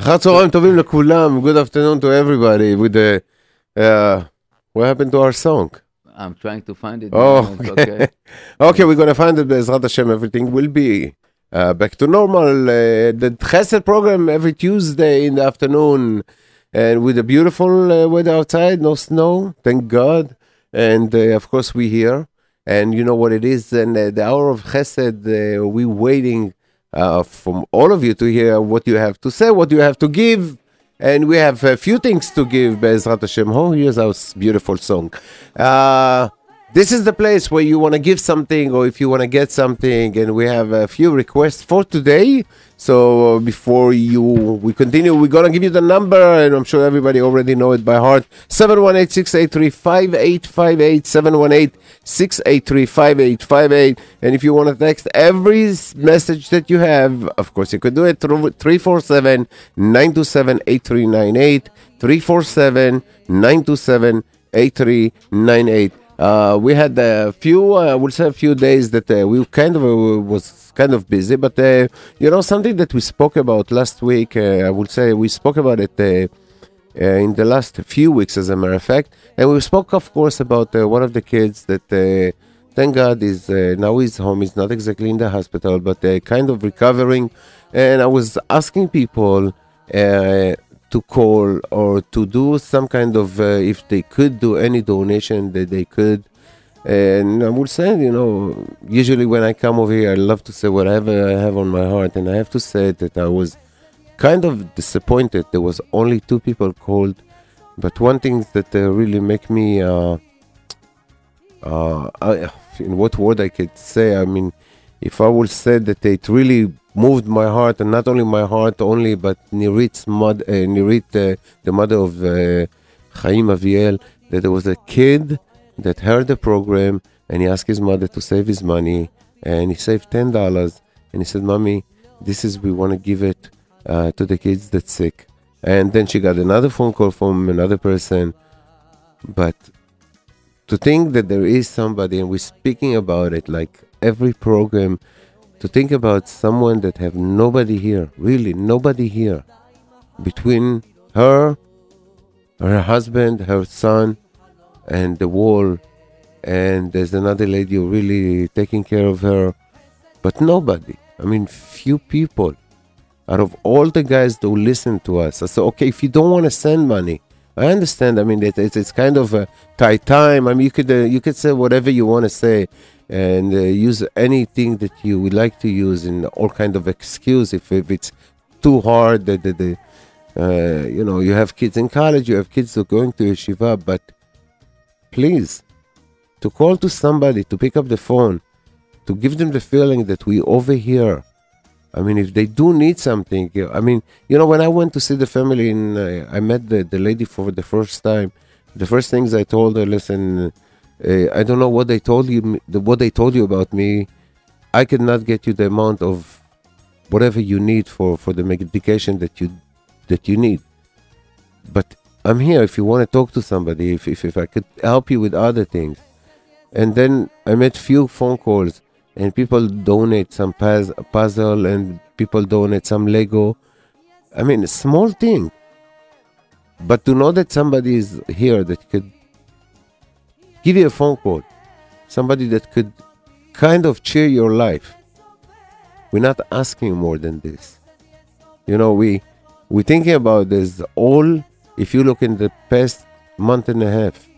אחר צהריים טובים לכולם, good afternoon to everybody with the, uh, what happened to our song? I'm trying to find it. Oh, now, it's okay. okay, we're gonna find it, Bezrat Hashem, everything will be uh, back to normal. Uh, the Chesed program every Tuesday in the afternoon, and with the beautiful uh, weather outside, no snow, thank God. And uh, of course, we here, and you know what it is. And uh, the hour of Chesed, uh, we waiting uh, from all of you to hear what you have to say, what you have to give. And we have a few things to give, Be'ezrat Hashem. Oh, here's our beautiful song. Uh, this is the place where you want to give something or if you want to get something. And we have a few requests for today. So before you we continue, we're to give you the number. And I'm sure everybody already know it by heart. 718-683-5858. 718-683-5858. And if you want to text every message that you have, of course, you could do it through 347-927-8398. 347-927-8398. Uh, we had a few, uh, I would say a few days that uh, we kind of uh, was kind of busy, but uh, you know something that we spoke about last week. Uh, I would say we spoke about it uh, uh, in the last few weeks, as a matter of fact, and we spoke, of course, about uh, one of the kids that, thank God, is now he's home. He's not exactly in the hospital, but kind of recovering. And I was asking people. To call or to do some kind of if they could do any donation that they could and i would say you know usually when i come over here i love to say whatever i have on my heart. And i have to say that i was kind of disappointed. There was only two people called. But one thing that uh, really make me uh, uh, I, in what word i could say i mean if i would say that it really moved my heart, and not only my heart only, but Nirit's mother, uh, Nirit, uh, the mother of uh, Chaim Aviel, that there was a kid that heard the program and he asked his mother to save his money, and he saved ten dollars, and he said, "Mommy, this is we want to give it uh, to the kids that's sick." And then she got another phone call from another person, but to think that there is somebody, and we're speaking about it like every program to think about someone that have nobody here, really nobody here, between her, her husband, her son, and the wall, and there's another lady really taking care of her, but nobody. I mean, few people. Out of all the guys that listen to us, I said, okay, if you don't want to send money, I understand. I mean, it, it's it's kind of a tight time. I mean, you could uh, you could say whatever you want to say, and uh, use anything that you would like to use in all kind of excuse if, if it's too hard that the, the uh, you know you have kids in college you have kids who are going to yeshiva but please to call to somebody to pick up the phone to give them the feeling that we over here i mean if they do need something i mean you know when i went to see the family in uh, i met the, the lady for the first time the first things i told her listen uh, I don't know what they told you. What they told you about me, I cannot get you the amount of whatever you need for for the medication that you that you need. But I'm here if you want to talk to somebody. If if, if I could help you with other things, and then I made few phone calls, and people donate some paz- puzzle, and people donate some Lego. I mean, a small thing. But to know that somebody is here that could give you a phone call, somebody that could kind of cheer your life. We're not asking more than this. You know, we we're thinking about this all. If you look in the past month and a half,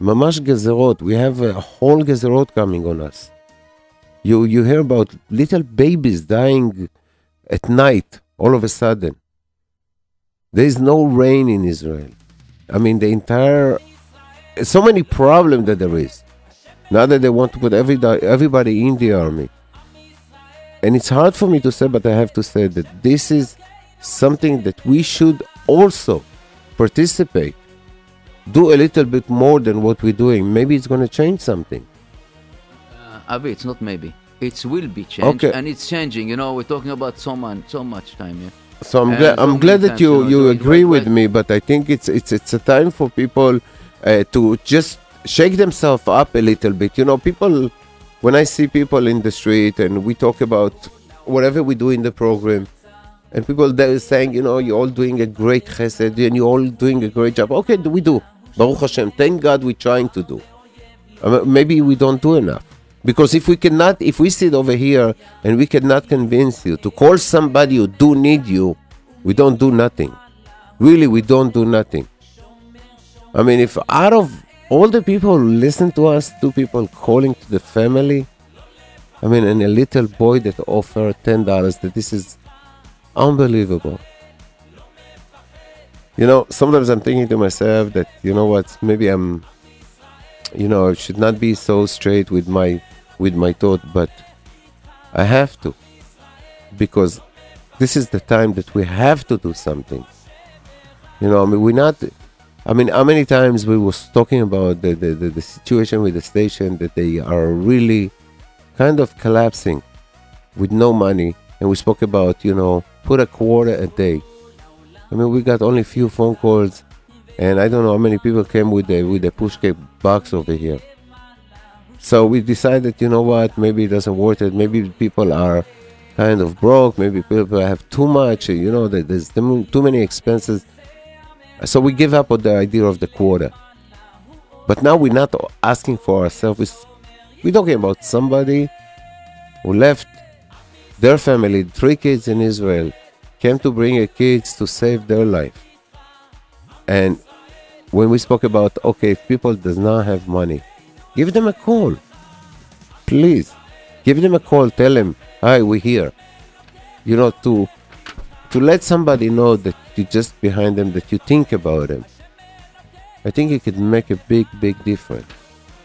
mamash gezerot, we have a whole gezerot coming on us. You you hear about little babies dying at night all of a sudden. There is no rain in Israel. I mean, the entire so many problems that there is. Now that they want to put every, everybody in the army. And it's hard for me to say, but I have to say that this is something that we should also participate. Do a little bit more than what we're doing. Maybe it's going to change something. Uh, Avi, it's not maybe. It will be changed, Okay. and it's changing. You know, we're talking about so much, so much time yeah So I'm And glad so I'm glad that you you agree with me, but I think it's it's it's a time for people uh, to just shake themselves up a little bit. You know, people when I see people in the street and we talk about whatever we do in the program, and people there saying, you know, you're all doing a great chesed and you're all doing a great job. Okay, we do. Baruch Hashem. Thank God we're trying to do. Uh, maybe we don't do enough. Because if we cannot, if we sit over here and we cannot convince you to call somebody who do need you, we don't do nothing. Really, we don't do nothing. I mean, if out of all the people who listen to us, two people calling to the family, I mean, and a little boy that offered ten dollars, that this is unbelievable. You know, sometimes I'm thinking to myself that you know what, maybe I'm, you know, I should not be so straight with my with my thought, but I have to because this is the time that we have to do something. You know, I mean, we're not. I mean, how many times we was talking about the, the, the, the situation with the station that they are really kind of collapsing with no money, and we spoke about you know put a quarter a day. I mean, we got only few phone calls, and I don't know how many people came with the with the push box over here. So we decided, you know what, maybe it doesn't worth it. Maybe people are kind of broke. Maybe people have too much. You know, there's too many expenses. So we give up on the idea of the quarter. But now we're not asking for ourselves. We're talking about somebody who left their family, three kids in Israel, came to bring a kids to save their life. And when we spoke about, okay, if people does not have money, Give them a call. Please. Give them a call. Tell them, hi, we're here. You know, to to let somebody know that you're just behind them, that you think about them. I think it could make a big, big difference.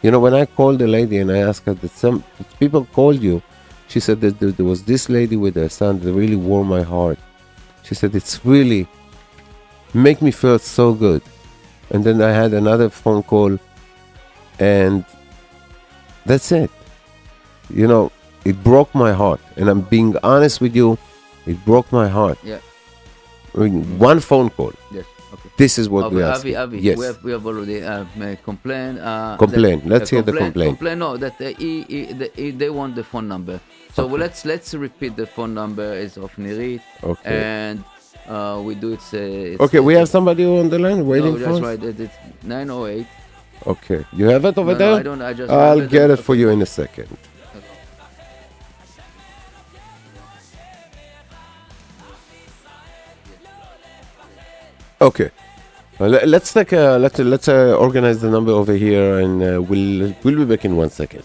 You know, when I called the lady and I asked her that some people called you, she said that there was this lady with her son that really warmed my heart. She said it's really make me feel so good. And then I had another phone call, and that's it. You know, it broke my heart. And I'm being honest with you, it broke my heart. Yeah. I mean, one phone call. Yes. Okay. This is what Avi, we Avi, ask. Avi, Yes. we have we have already uh, uh, complained. Uh, Complain. that- Let's uh, hear the complaint. Complain. No, that uh, he, he, the, he, they want the phone number. So well, let's let's repeat the phone number is of Nirit. Okay. And uh, we do it. Uh, Okay, we have somebody on the line waiting no, for that's us. right. It, it's 908. Okay, you have it over No, no, there? I don't. I just. I'll get it for you in a second. Okay. Let's take a, let's let's uh, organize the number over here, and uh, we'll we'll be back in one second.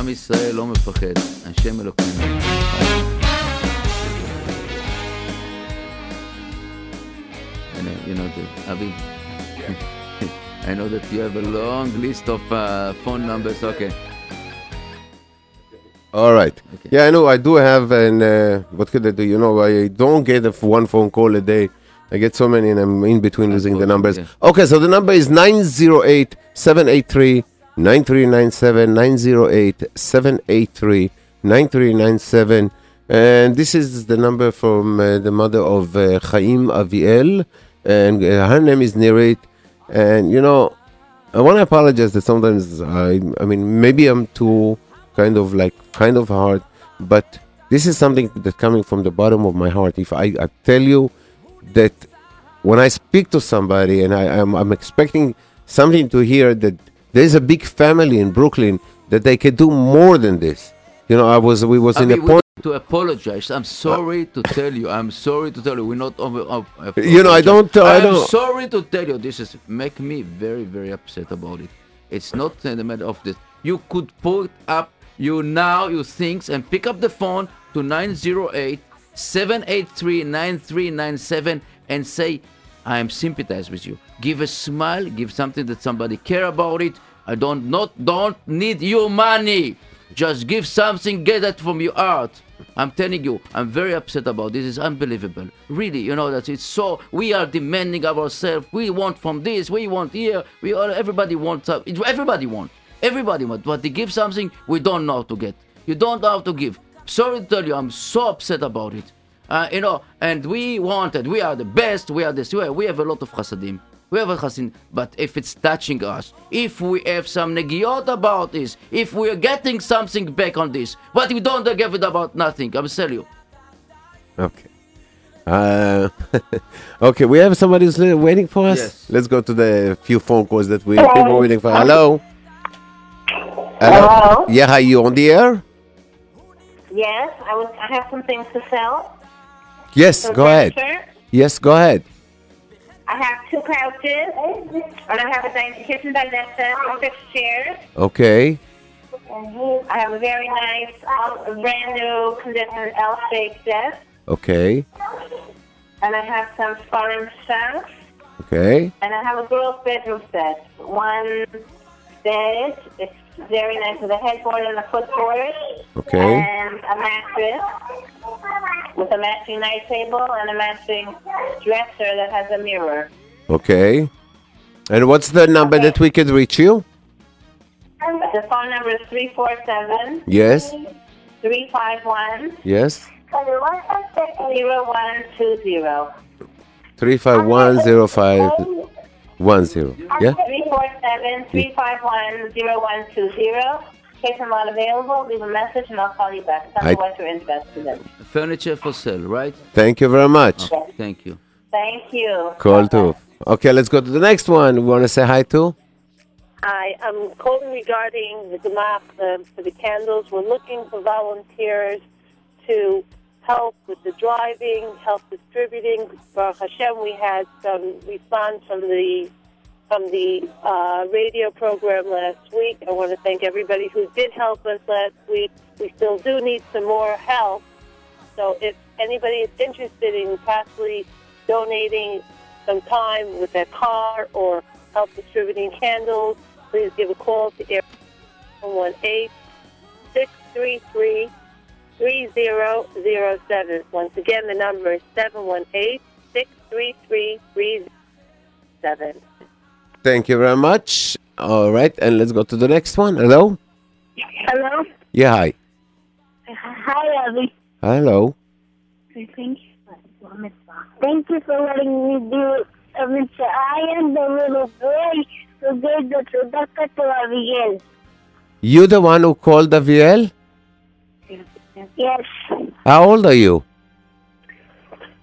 עם ישראל לא מפחד, השם אלוקינו. I know, you know, the, Avi, I know that you have a long list of uh, phone numbers. Okay. All right. Okay. Yeah, I know. I do have an. Uh, what could I do? You know, I don't get a f- one phone call a day. I get so many, and I'm in between losing the numbers. Unfortunately. Okay, so the number is 908 783 9397. 908 783 9397. And this is the number from uh, the mother of uh, Chaim Aviel. And uh, her name is Nirit. And, you know, I want to apologize that sometimes I, I mean, maybe I'm too kind of like kind of hard, but this is something that's coming from the bottom of my heart. If I, I tell you that when I speak to somebody and I, I'm, I'm expecting something to hear that there's a big family in Brooklyn that they can do more than this. You know, I was we was in Avi, a point. to apologize. I'm sorry to tell you. I'm sorry to tell you. We're not over. Uh, You know, I don't- I I'm don't- sorry to tell you. This is make me very, very upset about it. It's not uh, the matter of this. You could put up you now you things and pick up the phone to 908 783 9397 and say I am sympathize with you. Give a smile, give something that somebody care about it. I don't not don't need your money. Just give something, get it from your heart. I'm telling you, I'm very upset about this. It's unbelievable. Really, you know that it's so. We are demanding ourselves. We want from this. We want here. We all. Everybody wants. Uh, everybody want. Everybody want. But they give something we don't know to get. You don't know how to give. Sorry to tell you, I'm so upset about it. Uh, you know, and we wanted. We are the best. We are this. We we have a lot of chasadim. We have a chasadim. But if it's touching us, if we have some negiot about this, if we are getting something back on this, but we don't give it about nothing. I'm telling you. Okay. Uh, okay, we have somebody who's waiting for us. Yes. Let's go to the few phone calls that we people waiting for. Hello. Hello? Yeah, hi, you on the air? Yes, I was. I have some things to sell. Yes, go ahead. Yes, go ahead. I have two couches, and I have a dining kitchen dinette set, and six chairs. Okay. I have a very nice, um, brand new conditioned L-shaped desk, Okay. and I have some foreign shelves, Okay. and I have a girl's bedroom set. One bed, it's very nice with a headboard and a footboard. Okay. And a mattress with a matching night table and a matching dresser that has a mirror. Okay. And what's the number that we could reach you? The phone number is 347 Yes. 351 Yes. 0120. Three five one zero five one zero. Yeah. 347 351 0120. In case I'm not available, leave a message and I'll call you back. Tell I- me what you're interested in. Furniture for sale, right? Thank you very much. Thank you. Thank you. Call too. Okay, let's go to the next one. We want to say hi to. Hi, I'm calling regarding the Gemach um, for the candles. We're looking for volunteers to help with the driving, help distributing. Baruch Hashem, we had some response from the from the uh, radio program last week. I want to thank everybody who did help us last week. We still do need some more help. So if anybody is interested in possibly donating some time with their car or help distributing candles, please give a call to Air 118 633 3007. Once again, the number is 718 633 3007. Thank you very much. All right, and let's go to the next one. Hello. Hello? Yeah. Hi. Hi, Abby. Hello. Thank you. Thank you for letting me do a uh, mitzvah. I am the little boy who gave the tzedakah to Abigail. You the one who called the Aviel? Yes. How old are you?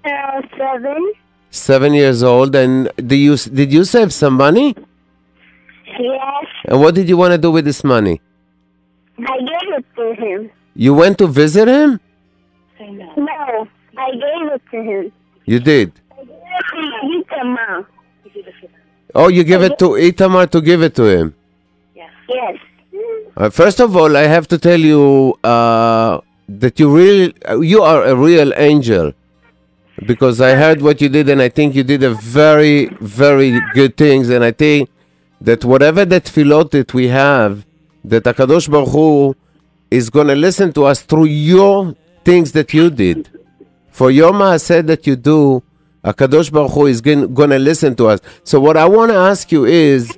Uh, seven. Seven years old. And do you did you save some money? Yes. And what did you want to do with this money? I gave it to him. You went to visit him? No, I gave it to him. You did. Out. Oh, you give it to Itamar to give it to him. Yes. Uh, first of all, I have to tell you uh, that you really uh, you are a real angel. Because I heard what you did and I think you did a very very good things. And I think that whatever that tefillot that we have that Hakadosh Baruch Hu is going to listen to us through your things that you did. For your maaseh that you do Hakadosh Baruch Hu is going to listen to us. So what I want to ask you is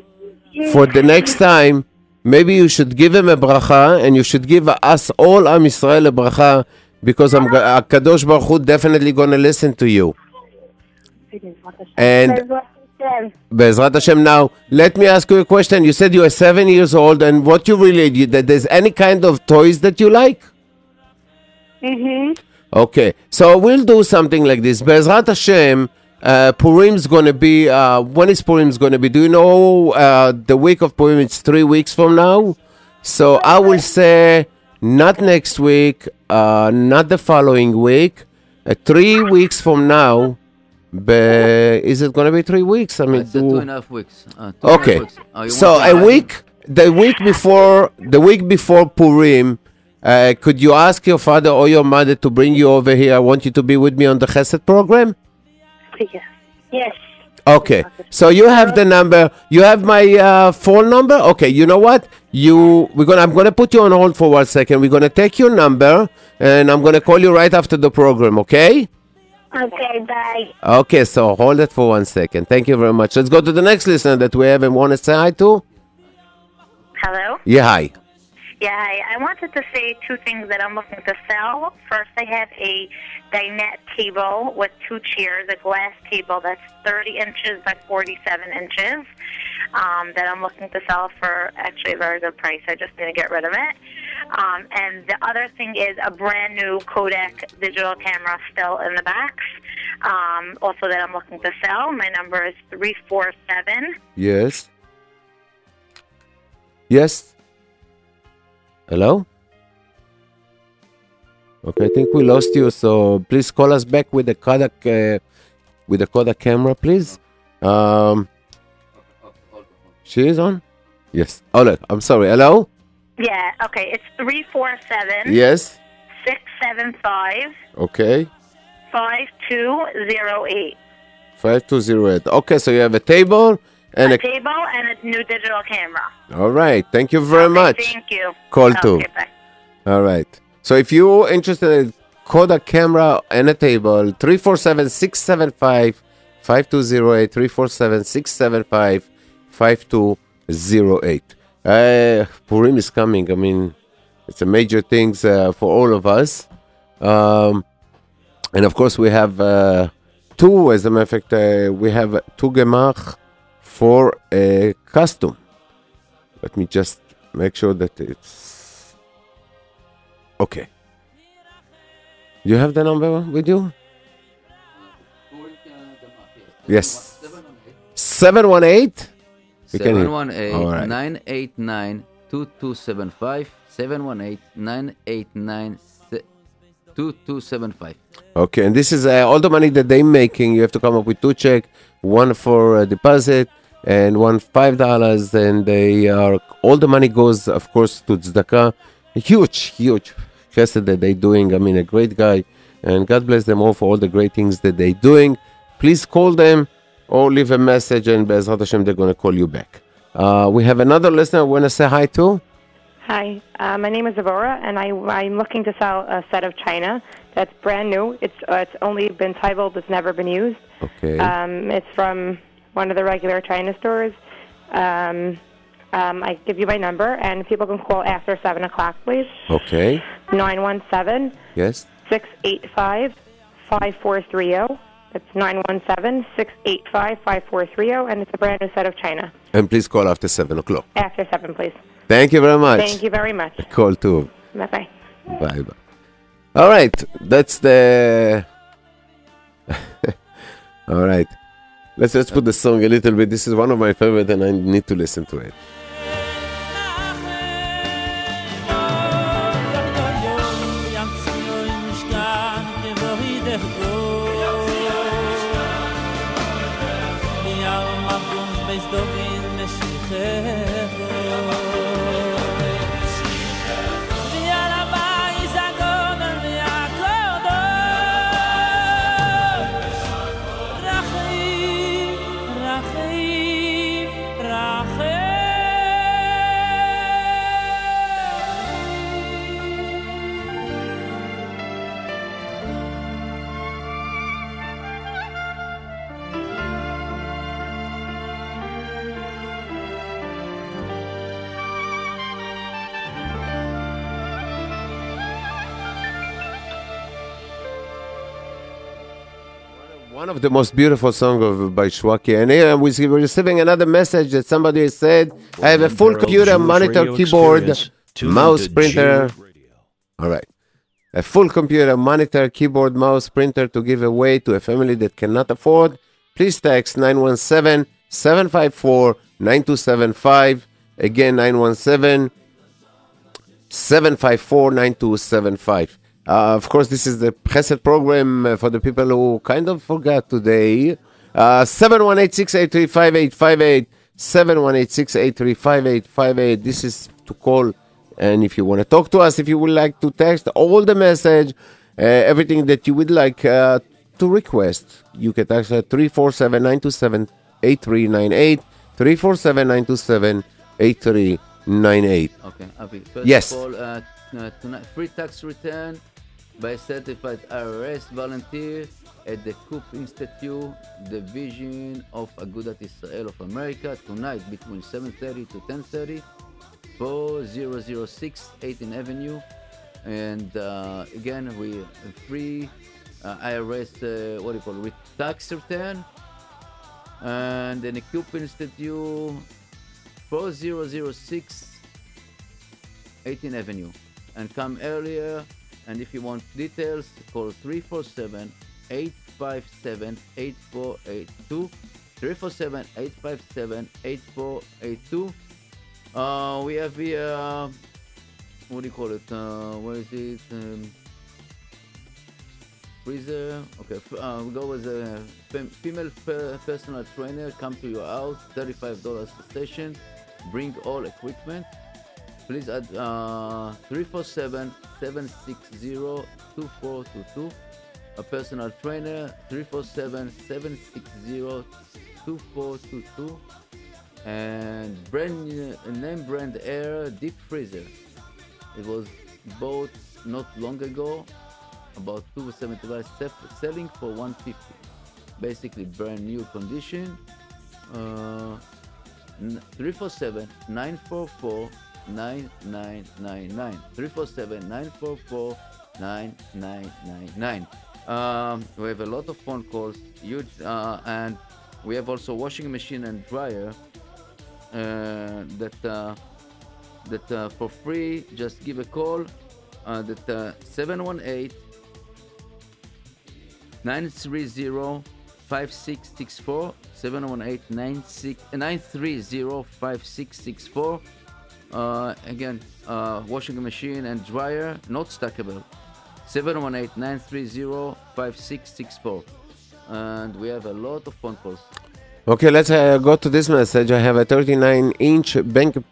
for the next time, maybe you should give him a bracha and you should give us all Am Yisrael a bracha because I'm Kadosh Baruch Hu definitely going to listen to you. And That's what he. Bezrat Hashem, now let me ask you a question. You said you are seven years old, and what you really that there's any kind of toys that you like? Mm-hmm. Okay, so we'll do something like this. Bezrat Hashem, uh, Purim's going to be, uh, when is Purim's going to be? Do you know uh, the week of Purim? It's three weeks from now. So I will say not next week, uh, not the following week, uh, three weeks from now. Be- is it going to be three weeks? I mean, uh, two and a half weeks. Uh, two and a half Okay. weeks. Oh, So a week, the week before, the week before Purim, uh, could you ask your father or your mother to bring you over here? I want you to be with me on the Chesed program. Yes. Yes. Okay. So you have the number. You have my uh, phone number. Okay. You know what? You we're gonna. I'm gonna put you on hold for one second. We're gonna take your number, and I'm gonna call you right after the program. Okay? Okay, bye. Okay. So hold it for one second. Thank you very much. Let's go to the next listener that we have and want to say hi to. Hello? Yeah. Hi. Yeah, I, I wanted to say two things that I'm looking to sell. First, I have a dinette table with two chairs, a glass table that's 30 inches by 47 inches um, that I'm looking to sell for actually a very good price. I just need to get rid of it. Um, and the other thing is a brand new Kodak digital camera still in the box. Um, also, that I'm looking to sell. My number is 347 Yes. Yes. Hello? Okay, I think we lost you, so please call us back with the Kodak uh, with the Kodak camera, please. Um, she is on? Yes. Oh, look, I'm sorry. Hello? Yeah, okay. It's 347 Yes. 675 Okay. 5208. 5208. Okay, so you have a table and A a. table and a new digital camera. All right. Thank you very Okay, much. Thank you. Call okay, two. Bye. All right. So if you're interested in Kodak camera and a table, 347-675-5208, 347-675-5208. Uh, Purim is coming. I mean, it's a major things uh, for all of us. Um, and of course, we have uh, two, as a matter of fact, uh, we have two gemach for a custom. Let me just make sure that it's Okay. You have the number with you? Yes. 718? We can hear. 718 All right. 989 2275 718 989 2275 Okay, and this is uh, all the money that they're making. You have to come up with two check, one for uh, deposit and won five dollars, and they are all the money goes, of course, to tzedakah. Huge, huge chesed that they're doing. I mean, a great guy, and God bless them all for all the great things that they're doing. Please call them or leave a message, and Be'ezrat Hashem, they're going to call you back. Uh, we have another listener I want to say hi to. Hi, uh, my name is Avora, and I, I'm looking to sell a set of china that's brand new. It's uh, it's only been titled. It's never been used. Okay. Um, it's from one of the regular china stores. Um, um, I give you my number, and people can call after seven o'clock, please. okay. Nine one seven Yes. six eight five five four three zero. That's nine one seven six eight five five four three zero, and it's a brand new set of china. And please call after seven o'clock. After seven, please. Thank you very much. Thank you very much. Call too. Bye bye. Bye bye. All right, that's the. All right, let's let's put the song a little bit. This is one of my favorite, and I need to listen to it. One of the most beautiful songs of by Shwaki. And here we we're receiving another message that somebody said, I have a full computer, monitor, keyboard, mouse, printer. All right. A full computer, monitor, keyboard, mouse, printer to give away to a family that cannot afford. Please text 917 754 9275. Again, 917 754 9275. Uh, of course, this is the Chesed program uh, for the people who kind of forgot today. Uh, 718 683 5858. 718 683 5858. This is to call. And if you want to talk to us, if you would like to text all the message, uh, everything that you would like uh, to request, you can text at 347 927 8398. 347 927 8398. Okay, Avi. First Yes. all, uh, free tax return by certified IRS volunteer at the COPE Institute, Division of Agudat Israel of America, tonight between 7.30 to 10.30, 4006 18th Avenue. And uh, again, we free uh, IRS, uh, what do you call it, tax return. And then the COPE Institute, 4006 18th Avenue and come earlier. And if you want details, call 347 857 8482. 347 857 8482. Uh, we have here, uh, what do you call it? Uh, what is it? Um, freezer. Okay, uh, we go with a female personal trainer. Come to your house, thirty-five dollars per session. Bring all equipment. Please add uh, 347-760-2422. A personal trainer, 347-760-2422. And brand new, name brand air deep freezer. It was bought not long ago, about 275 selling for 150 basically brand new condition uh, 347 944 9999 347 944 9999 um, we have a lot of phone calls huge uh, and we have also washing machine and dryer uh, that uh, that uh, for free just give a call uh, that uh, 718 930 5664 718 930 5664 uh, again uh, washing machine and dryer not stackable 718 930 5664 and we have a lot of phone calls Okay, let's uh, go to this message. I have a 39 inch bank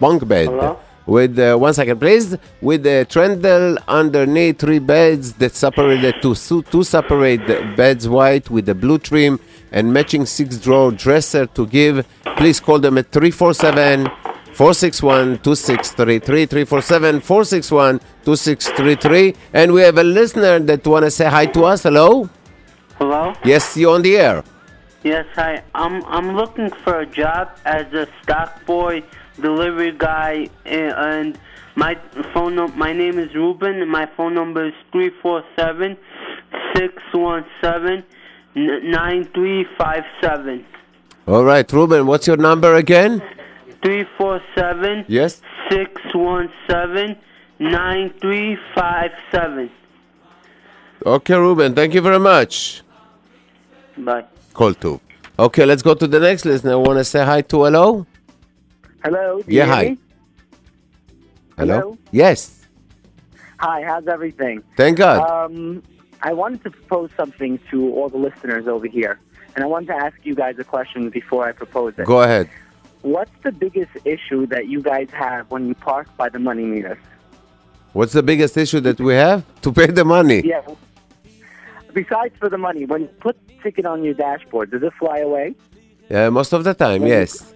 bunk bed Hello? with uh, one second, please. With the trundle underneath three beds that separated to su- two separate beds, white with the blue trim and matching six drawer dresser to give. Please call them at 347 461 2633 347 461 2633. And we have a listener that want to say hi to us. Hello? Hello? Yes, you're on the air. Yes, hi. I'm I'm looking for a job as a stock boy, delivery guy, and, and my phone num- my name is Ruben, and my phone number is three four seven six one seven nine three five seven. All right, Ruben, what's your number again? Three four seven Yes. six one seven nine three five seven. Okay, Ruben, thank you very much. Bye. Call two. Okay, let's go to the next listener. Want to say hi to hello? Hello. Yeah, hi. Hello? Hello? Yes. Hi. How's everything? Thank God. Um, I wanted to propose something to all the listeners over here, and I wanted to ask you guys a question before I propose it. go ahead. What's the biggest issue that you guys have when you park by the money meters? What's the biggest issue that we have? To pay the money. Yeah. Besides for the money, when you put the ticket on your dashboard, does it fly away? Uh, most of the time, yes.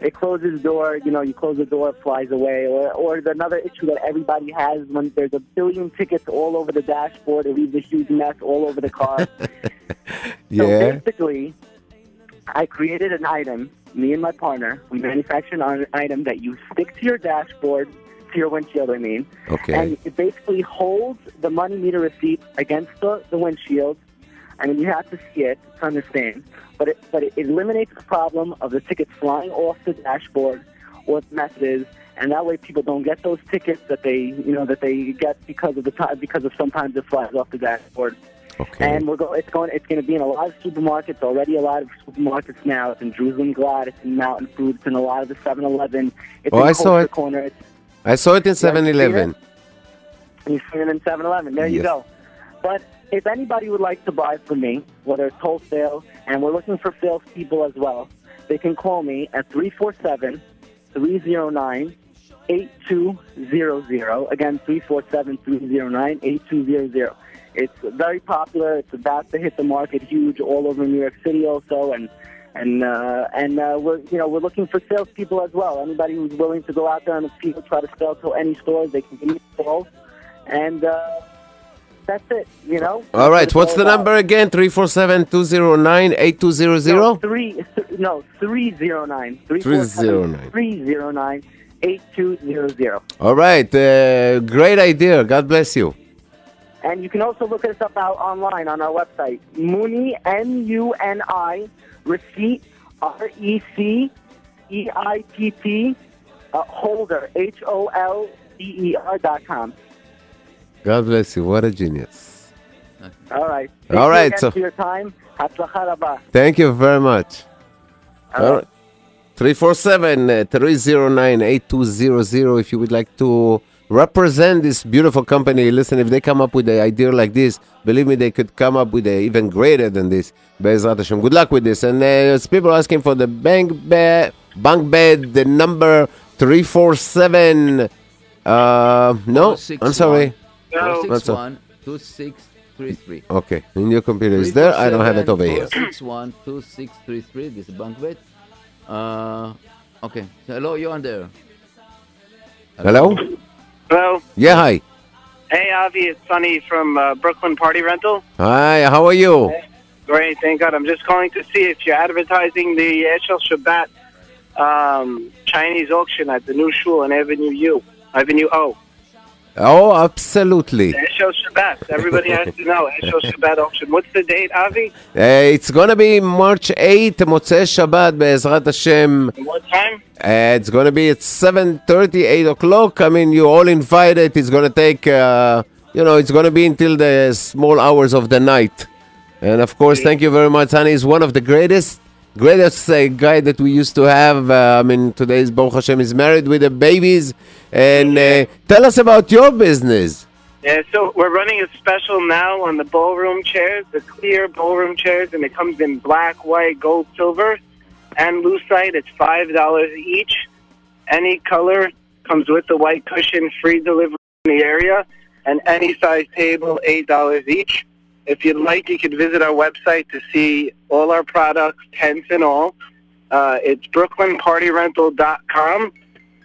It closes the door, you know, you close the door, it flies away. Or, or the another issue that everybody has when there's a billion tickets all over the dashboard, it leaves a huge mess all over the car. So Yeah. basically, I created an item, me and my partner, we manufactured an item that you stick to your dashboard, to your windshield, I mean. Okay. And it basically holds the money meter receipt against the, the windshield. I mean, you have to see it to understand. But it, but it eliminates the problem of the tickets flying off the dashboard or the messages, and that way people don't get those tickets that they, you know, that they get because of the time, because of sometimes it flies off the dashboard. Okay. And we're go, it's going. It's going to be in a lot of supermarkets already. A lot of supermarkets now. It's in Jerusalem Glatt. It's in Mountain Food. It's in a lot of the 7-Eleven. It's Oh, I saw it. Corner. It's, I saw it in you 7 Eleven. You've seen it in 7-Eleven. There you go. But if anybody would like to buy from me, whether it's wholesale, and we're looking for salespeople as well, they can call me at 347-309-8200. Again, 347-309-8200. It's very popular. It's about to hit the market huge all over New York City also, and And uh, and uh, we're you know we're looking for salespeople as well. Anybody who's willing to go out there on the field try to sell to any stores, they can give me a call. And uh, that's it. You know. All right. What's all the about. number again? 347 209 No, 8200? three, th- no, 309. 309. 309 8200. All right. Uh, great idea. God bless you. And you can also look us up out online on our website. Muni, M U N I, receipt, R E C E I T T, uh, holder, H O L D E R dot com. God bless you. What a genius. All right. All Thank you so- for your time. Thank you very much. All All right. right. 347 uh, 309 8200 if you would like to represent this beautiful company. Listen, if they come up with an idea like this, believe me, they could come up with a even greater than this. Be'ezrat Hashem. Good luck with this. And uh, as people asking for the bank bed, bank bed, the number 347. Uh, no, I'm sorry. What's up? 461 2633. Okay, in your computer is there. I don't have it over here. 461 2633. This is bank bed. Uh, okay. Hello, you're on there. Hello? Hello. Yeah, hi. Hey, Avi. It's Sunny from uh, Brooklyn Party Rental. Hi, how are you? Great. Thank God. I'm just calling to see if you're advertising the Eshel Shabbat um, Chinese auction at the new shul on Avenue U, Avenue O. Oh, absolutely. Eshel Shabbat. Everybody has to know Eshel Shabbat auction. What's the date, Avi? Uh, it's gonna be March 8th, Motzei Shabbat, Be'ezrat Hashem. What time? Uh, it's gonna be at 7.30, 8 o'clock. I mean, you're all invited. It's gonna take, uh, you know, it's gonna be until the small hours of the night. And of course, thank you very much, Honey. He's one of the greatest, greatest uh, guy that we used to have. Uh, I mean, today's Baruch Hashem is married with the babies. And uh, tell us about your business. Yeah, so we're running a special now on the ballroom chairs, the clear ballroom chairs, and it comes in black, white, gold, silver, and lucite. It's five dollars each. Any color comes with the white cushion, free delivery in the area, and any size table, eight dollars each. If you'd like, you could visit our website to see all our products, tents and all. Uh, it's brooklynpartyrental.com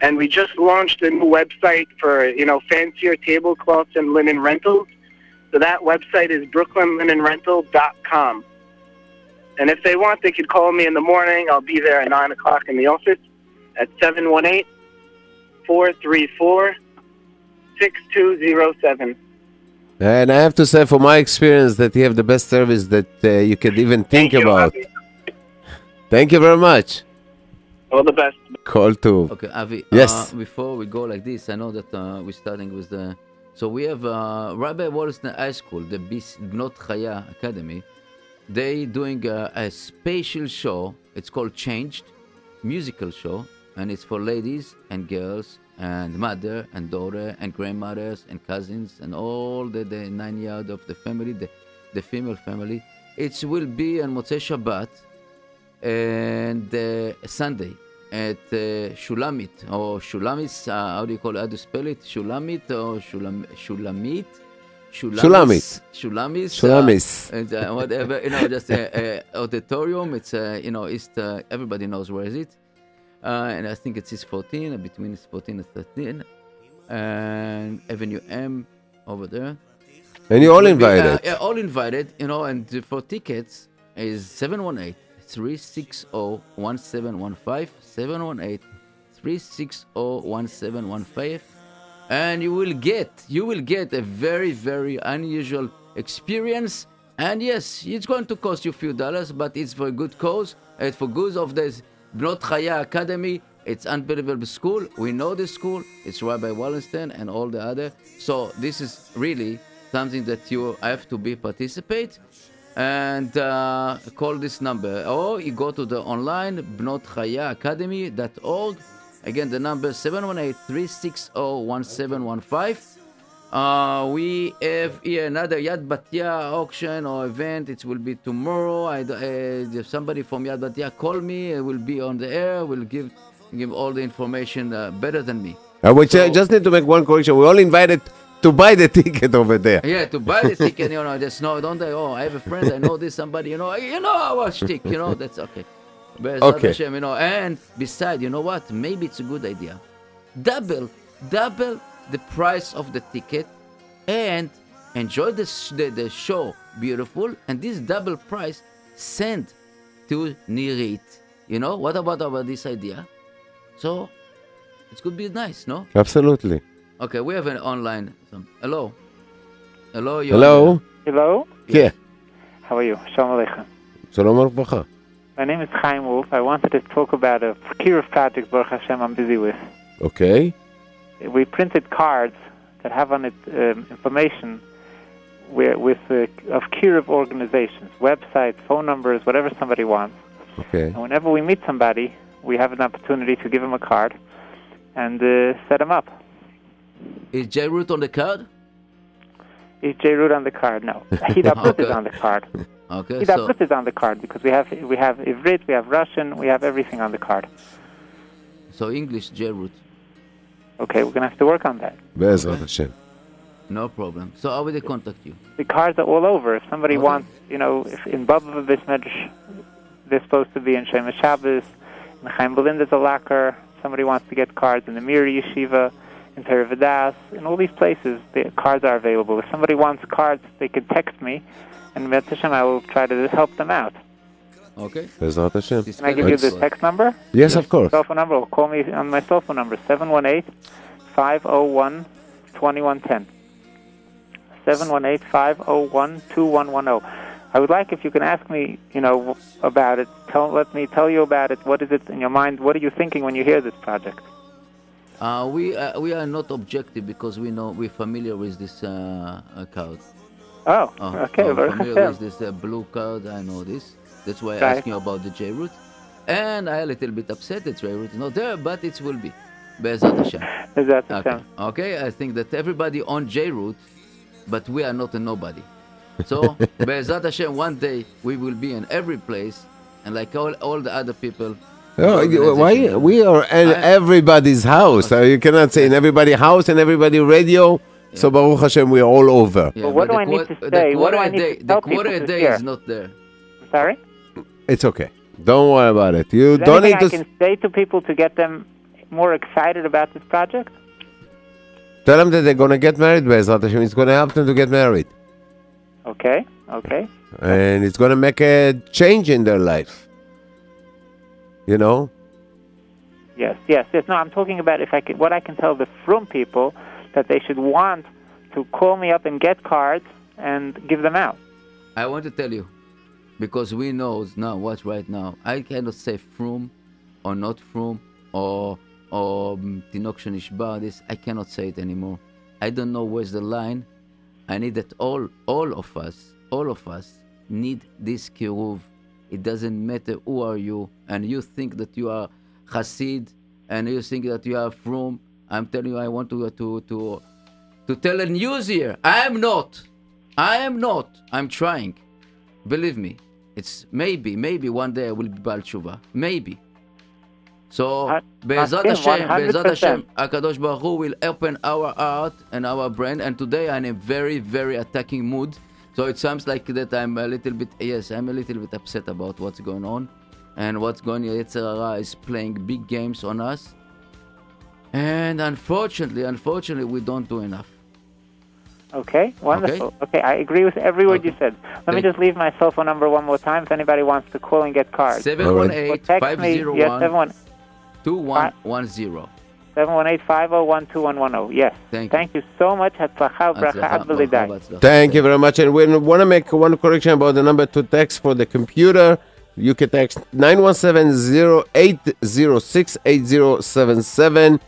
and we just launched a new website for you know fancier tablecloths and linen rentals. So that website is brooklynlinenrental.com. And if they want, they could call me in the morning. I'll be there at nine o'clock in the office at 718-434-6207. And I have to say, from my experience, that you have the best service that uh, you could even think Thank about. Avi. Thank you very much. All the best. Call to. Okay, Avi. Yes. Uh, before we go like this, I know that uh, we're starting with the. So we have uh, Rabbi Wallerstein High School, the Bis- Bnot Chaya Academy. They doing a, a special show. It's called Changed, musical show, and it's for ladies and girls and mother and daughter and grandmothers and cousins and all the, the nine yard of the family, the, the female family. It will be on Motzei Shabbat and uh, Sunday at uh, Shulamit or Shulamis. Uh, how do you call it? How do you spell it? Shulamit or Shulam, Shulamit? Shulamit. Shulamis. Shulamis. Uh, and, uh, whatever, you know, just uh, auditorium. It's, uh, you know, East, uh, everybody knows where is it. Uh, and I think it's East 14, uh, between East 14 and 13. And Avenue M over there. And you're all Maybe, uh, invited. yeah, all invited, you know, and for tickets is 718 360 1715. 718 360 1715. And you will get, you will get a very, very unusual experience. And yes, it's going to cost you a few dollars, but it's for a good cause. It's for good of this Bnot Chaya Academy. It's unbelievable school. We know the school. It's Rabbi Wallerstein and all the other. So this is really something that you have to be participate and uh, call this number or you go to the online bnotchayaacademy.org again the number 718-360-1715 uh, we have here another Yad Batya auction or event. It will be tomorrow. I, uh, if somebody from Yad Batya call me, I will be on the air. We'll give give all the information uh, better than me. Uh, which I just need to make one correction. We're all invited to buy the ticket over there. Yeah, to buy the ticket, you know, just no, don't they? Oh, I have a friend, I know this somebody, you know, you know, I watch tick, you know, that's okay. Be'ezrat Okay. Hashem, you know, and besides, you know what? Maybe it's a good idea. Double, double the price of the ticket, and enjoy the the, the show. Beautiful, and this double price sent to Nirit. You know what about about this idea? So it could be nice, no? Absolutely. Okay, we have an online. Some, hello, hello, you Hello? Hello. Yeah. How are you? Shalom Aleichem. Shalom Arvacha. My name is Chaim Wolf. I wanted to talk about a Kiruv project, Baruch Hashem, I'm busy with. Okay. We printed cards that have on it um, information where, with uh, of Kiruv organizations, websites, phone numbers, whatever somebody wants. Okay. And whenever we meet somebody, we have an opportunity to give them a card and uh, set them up. Is J Root on the card? Is J Root on the card? No. Hidabroot is on the card. Okay, so Hidabroot is on the card because we have we have Ivrit, we have Russian, we have everything on the card. so English J Root, Okay, we're gonna have to work on that. Be'ezrat Hashem. no problem. So how will they contact you? The cards are all over. If somebody Okay. wants, you know, if in Baba Bismedrash, they're supposed to be in Shem Shabbos, in Chaim Belinda's a locker. Somebody wants to get cards in the Mir Yeshiva, in Teravadas, in all these places, the cards are available. If somebody wants cards, they could text me, and Met Hashem, I will try to help them out. Okay. Be'ezrat Hashem. Can I give you the text number? Yes, of course. Cell phone number, or call me on my cell phone number, 718 501 2110. 718 501 2110. I would like if you can ask me, you know, about it. Tell, let me tell you about it. What is it in your mind? What are you thinking when you hear this project? Uh, we uh, we are not objective because we know we're familiar with this uh, uh, card. Oh, Oh, okay. oh, Baruch familiar with this uh, blue card. I know this. That's why I Right. asked you about the J root, and I a little bit upset that J root is not there, but it will be. Be'ezrat Hashem. Be'ezrat Okay. Hashem. okay, I think that everybody on J root, but we are not a nobody. So Be'ezrat Hashem, one day we will be in every place, and like all all the other people. Oh, why we are in I- everybody's house. Uh, you cannot say in everybody house and everybody radio. So Baruch Hashem, we are all over. Yeah, But what but do I the need quar- to the say? What do quarter I a need to day, tell The quarter people to day hear? is not there. Sorry? It's okay. Don't worry about it. You Is there don't anything need I to can say to people to get them more excited about this project? tell them that they're going to get married. Be'ezrat Hashem, it's going to help them to get married, Okay, okay. and it's going to make a change in their life. You know. Yes, yes, yes. No, I'm talking about if I can, what I can tell the from people that they should want to call me up and get cards and give them out. I want to tell you, because we know now what right now. I cannot say from or not from or or um, Tinok This I cannot say it anymore. I don't know where's the line. I need that all all of us, all of us need this kiruv. It doesn't matter who are you, and you think that you are Hasid, and you think that you are from. I'm telling you, I want to to to to tell a news here. I am not. I am not. I'm trying. Believe me. It's maybe, maybe one day I will be Baal Tshuva. Maybe. So, Be'ezrat Hashem, Hashem, Be'ezrat 100%. Hashem, HaKadosh Baruch Hu will open our heart and our brain. And today I'm in a very, very attacking mood. So it sounds like that I'm a little bit, yes, I'm a little bit upset about what's going on. And what's going on, Yetzirah is playing big games on us. And unfortunately, unfortunately, we don't do enough. Okay, wonderful. Okay, I agree with every word you said. Let me just leave my cell phone number one more time if anybody wants to call and get cards. 718 Or text me, yes, 501 2110. 718-501-2110. Yes. Thank Thank you so much. Hatzlacha u'bracha. Thank you very much. And we want to make one correction about the number to text for the computer. You can text 917-0806-8077.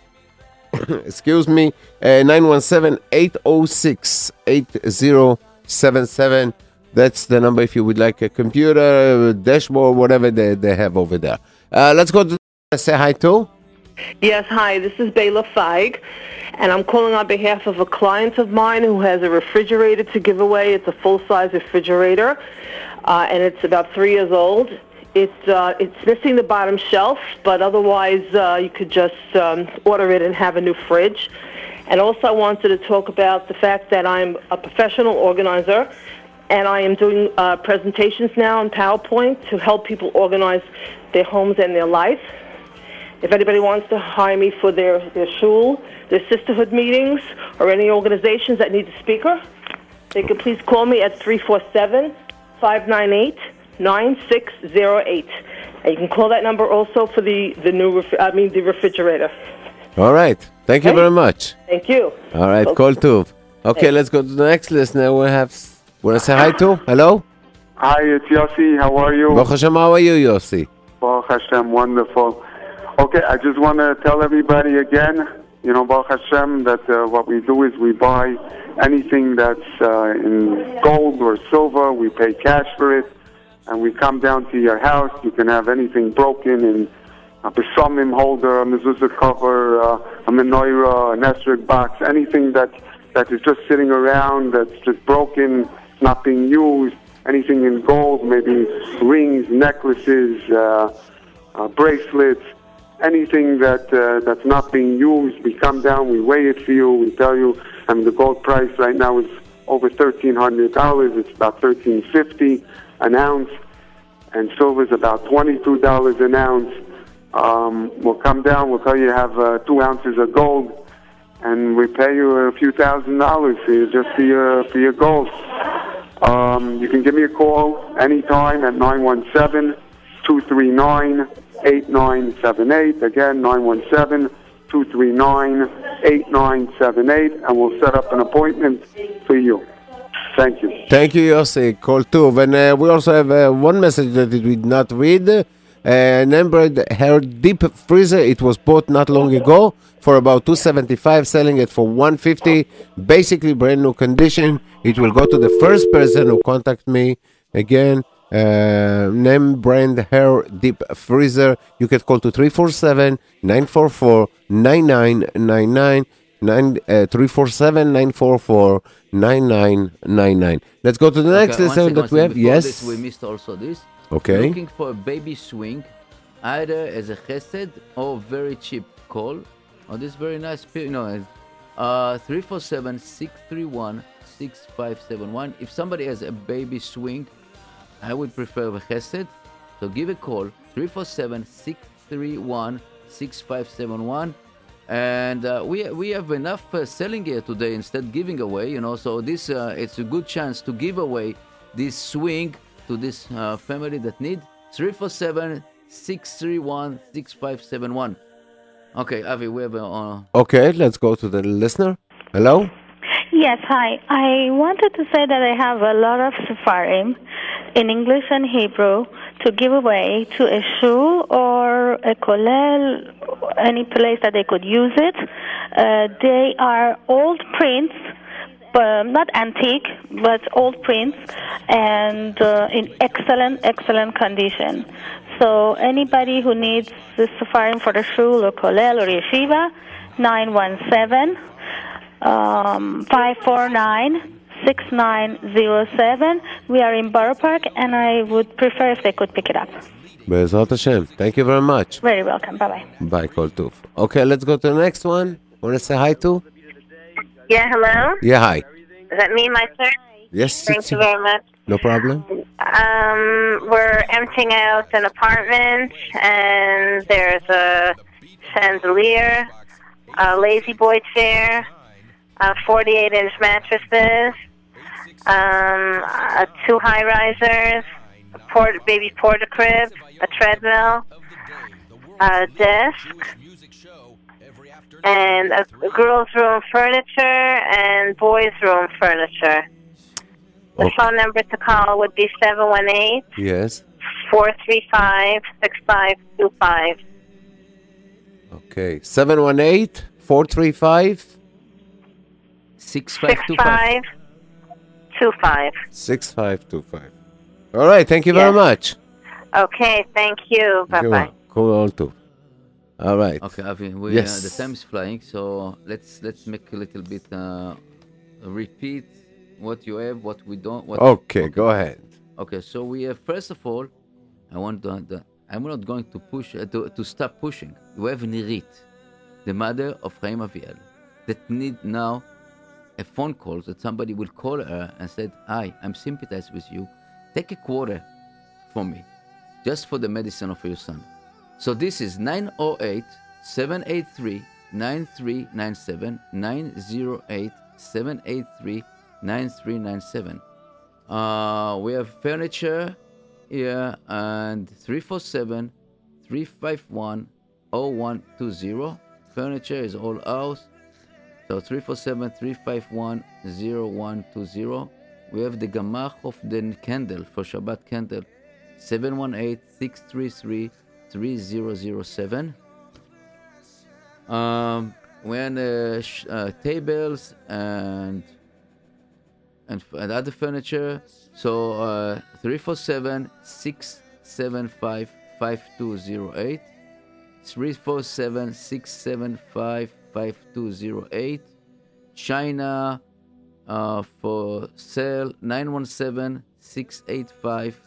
Excuse me. Uh, 917-806-8077. That's the number if you would like a computer, a dashboard, whatever they, they have over there. Uh, let's go to say hi to. Yes, hi, this is Bayla Feig, and I'm calling on behalf of a client of mine who has a refrigerator to give away. It's a full-size refrigerator, uh, and it's about three years old. It's, uh, it's missing the bottom shelf, but otherwise uh, you could just um, order it and have a new fridge. And also I wanted to talk about the fact that I'm a professional organizer, and I am doing uh, presentations now on PowerPoint to help people organize their homes and their life. If anybody wants to hire me for their, their shul, their sisterhood meetings, or any organizations that need a speaker, they can please call me at 347 598 9608. And you can call that number also for the, the new, ref- I mean, the refrigerator. All right. Thank you Okay. very much. Thank you. All right, Okay. call two. Okay, Thanks. let's go to the next listener. We have. Want to say hi to? Hello. Hi, it's Yossi. How are you? Baruch Hashem, how are you, Yossi? Baruch Hashem, wonderful. Okay, I just want to tell everybody again, you know, Baruch Hashem, that uh, what we do is we buy anything that's uh, in gold or silver, we pay cash for it, and we come down to your house. You can have anything broken in a besamim holder, a mezuzah cover, uh, a menorah, an esrog box, anything that, that is just sitting around, that's just broken, not being used, anything in gold, maybe rings, necklaces, uh, uh, bracelets, anything that uh, that's not being used. We come down, we weigh it for you, we tell you. I mean, the gold price right now is over thirteen hundred dollars. It's about thirteen fifty an ounce, and silver is about twenty-two dollars an ounce. Um, we'll come down. We'll tell you have uh, two ounces of gold, and we pay you a few thousand dollars for you, just for your for your gold. Um, you can give me a call anytime at 917 239 8978. Again, 917 239 8978, and we'll set up an appointment for you. Thank you. Thank you, Yossi. Call two. And uh, we also have uh, one message that we did not read. Uh, an Embraer Haier deep freezer. It was bought not long ago for about 275, selling it for 150. Basically, brand new condition. It will go to the first person who contact me. Again, uh, name brand Haier deep freezer. You can call to 347 944 9999. Nine, uh, 347 944 9999. Let's go to the next Okay, second, that we have. Yes. This, we missed also this. Okay. Looking for a baby swing, either as a chesed or very cheap call. Oh, this very nice, you know, uh, 347 631 6571. If somebody has a baby swing, I would prefer a chesed. So give a call 347 631 6571. And uh, we we have enough uh, selling here today instead giving away, you know. So this uh, it's a good chance to give away this swing to this uh, family that need 347 631 6571. Okay, Avi, we have a. Uh, Okay, let's go to the listener. Hello? Yes, hi. I wanted to say that I have a lot of Sefarim in English and Hebrew to give away to a shul or a kollel, any place that they could use it. Uh, they are old prints, but not antique, but old prints, and uh, in excellent, excellent condition. So anybody who needs the Sefarim for the shul or kollel or yeshiva, 917 um, 549 6907. We are in Borough Park, and I would prefer if they could pick it up. Bezrat Hashem. Thank you very much. Very welcome. Bye bye. Bye, call two. Okay, let's go to the next one. Want to say hi to? Yeah, hello? Yeah, hi. Is that me, my sir? Yes, Thank you very much. No problem. Um, we're emptying out an apartment, and there's a chandelier, a lazy boy chair, uh, 48 inch mattresses, um, uh, two high risers, a port- baby porta crib, a treadmill, a desk, and a, girls' room furniture and boys' room furniture. The phone number to call would be 718 Yes. 435 6525. Okay. 718 435 6525. 6525. All right. Thank you very much. Okay, thank you. Bye bye. welcome. Call two. All right. okay, Avi, we, Yes. uh, the time is flying, so let's let's make a little bit uh, repeat what you have, what we don't. What Okay, go ahead. Okay, so we have first of all, I want to. The, I'm not going to push uh, to, to stop pushing. We have Nirit, the mother of Chaim Aviel, that need now a phone call that somebody will call her and said, "Hi, I'm sympathized with you. Take a quarter for me, just for the medicine of your son." So this is 908 783 9397 908 783 9397. Uh, we have furniture here and 347 351 0120. Furniture is all ours. So 347 351 0120. We have the Gamach of the candle for Shabbat candle 718 633 3007. Um, when uh, sh- uh, tables and and, and other furniture. So uh, 347-675-5208. 347 675 5208. 347 675 5208. China uh, for sale 917 685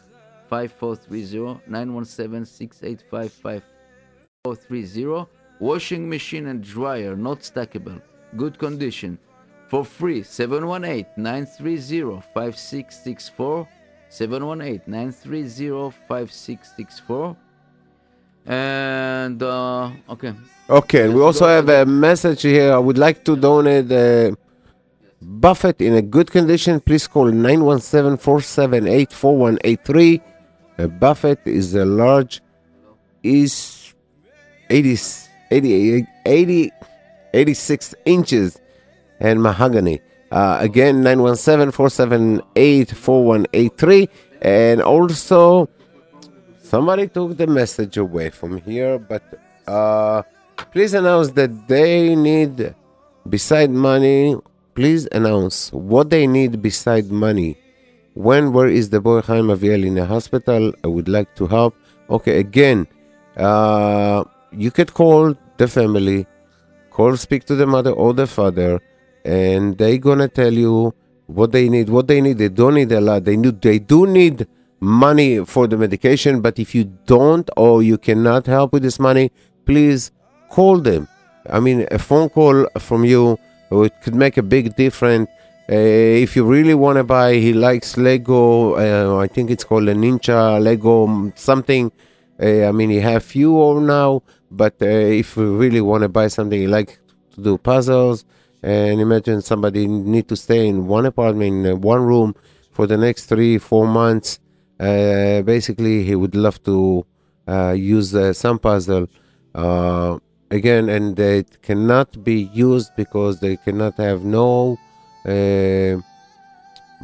5430. 917 685 5430. Washing machine and dryer, not stackable, good condition. For free, 718 930 5664. 718 930 5664. And, uh, okay. Okay, we also have a message here. I would like to donate uh, buffet in a good condition. Please call 917 478 4183. Uh, Buffett is a large, is 80, 80, 80, 86 inches and mahogany. Uh, again, 917 478 4183. And also, somebody took the message away from here, but uh, please announce that they need, beside money, please announce what they need beside money. When, where is the boy Chaim Aviel in a hospital? I would like to help. Okay, again, uh, you could call the family, call, speak to the mother or the father, and they gonna tell you what they need. What they need, they don't need a lot. They need, they do need money for the medication. But if you don't or you cannot help with this money, please call them. I mean, a phone call from you it could make a big difference. Uh, if you really want to buy, he likes Lego. Uh, I think it's called a Ninja Lego something. Uh, I mean, he have few now, but uh, if you really want to buy something, he like to do puzzles. And imagine somebody need to stay in one apartment, in one room, for the next three, four months. Uh, basically, he would love to uh, use some puzzle. Uh, again, and it cannot be used because they cannot have no